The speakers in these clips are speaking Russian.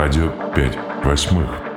Радио 5 восьмых.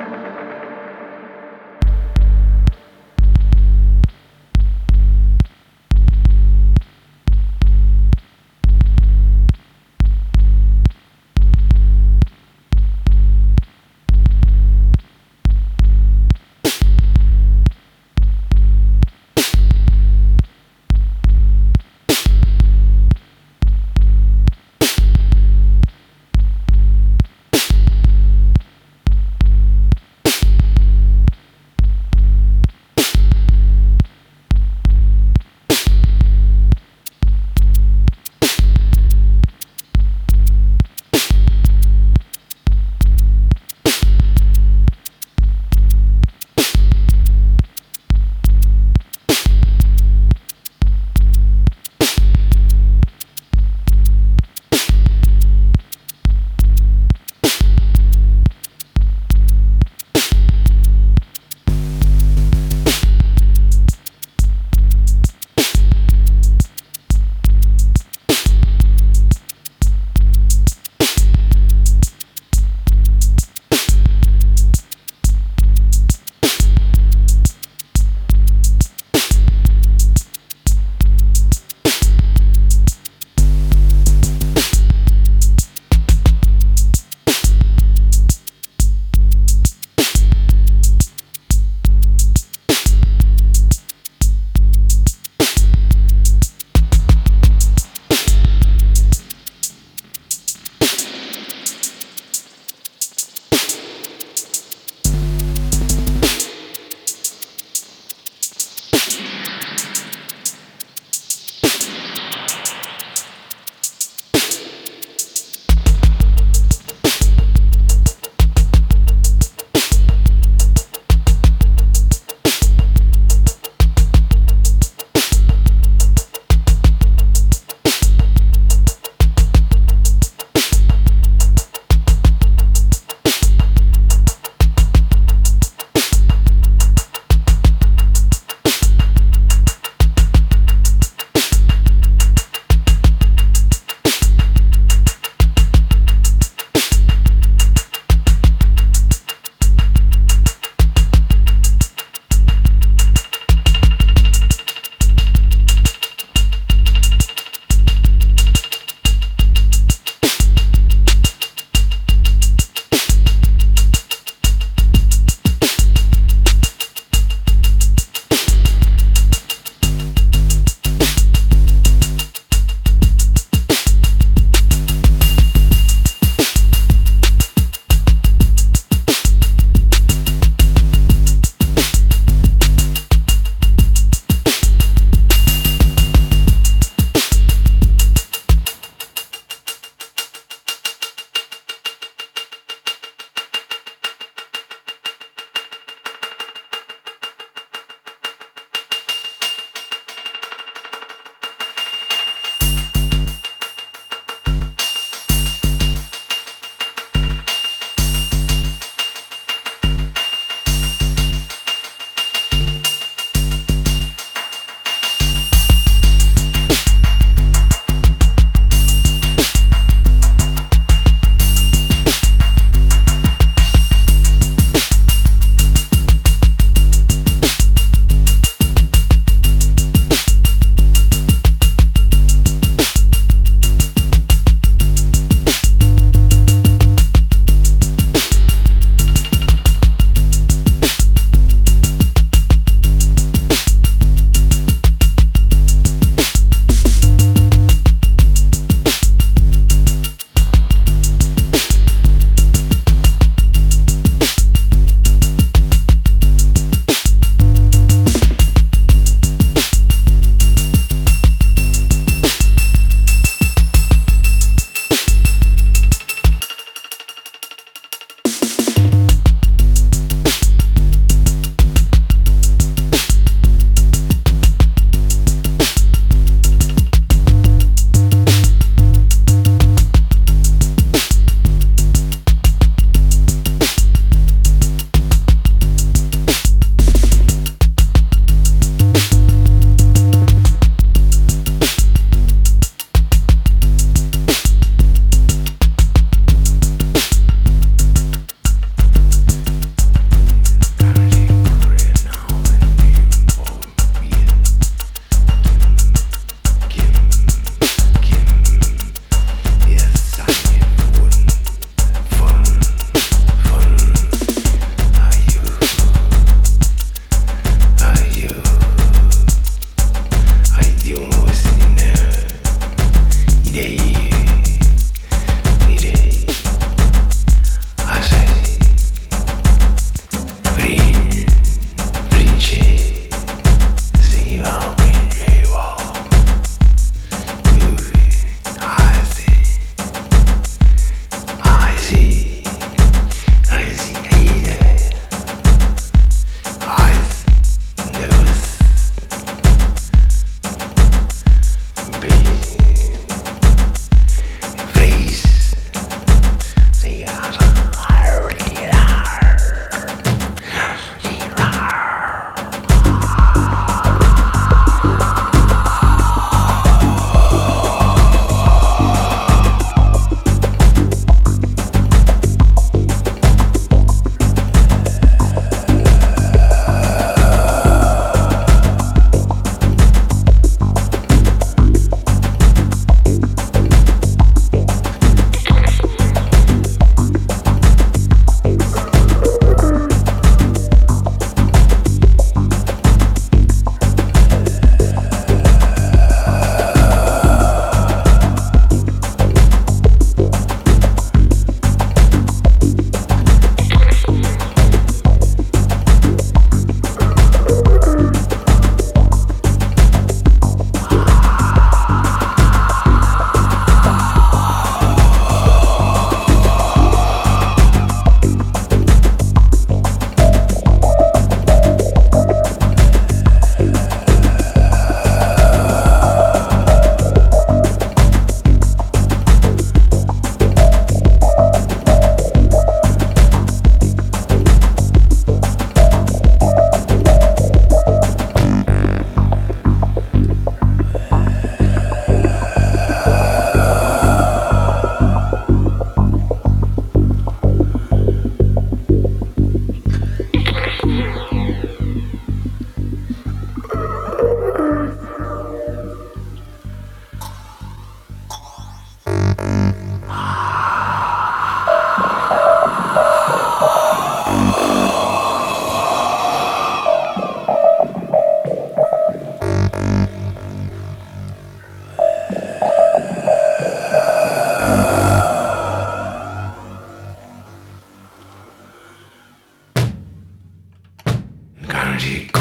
Magic.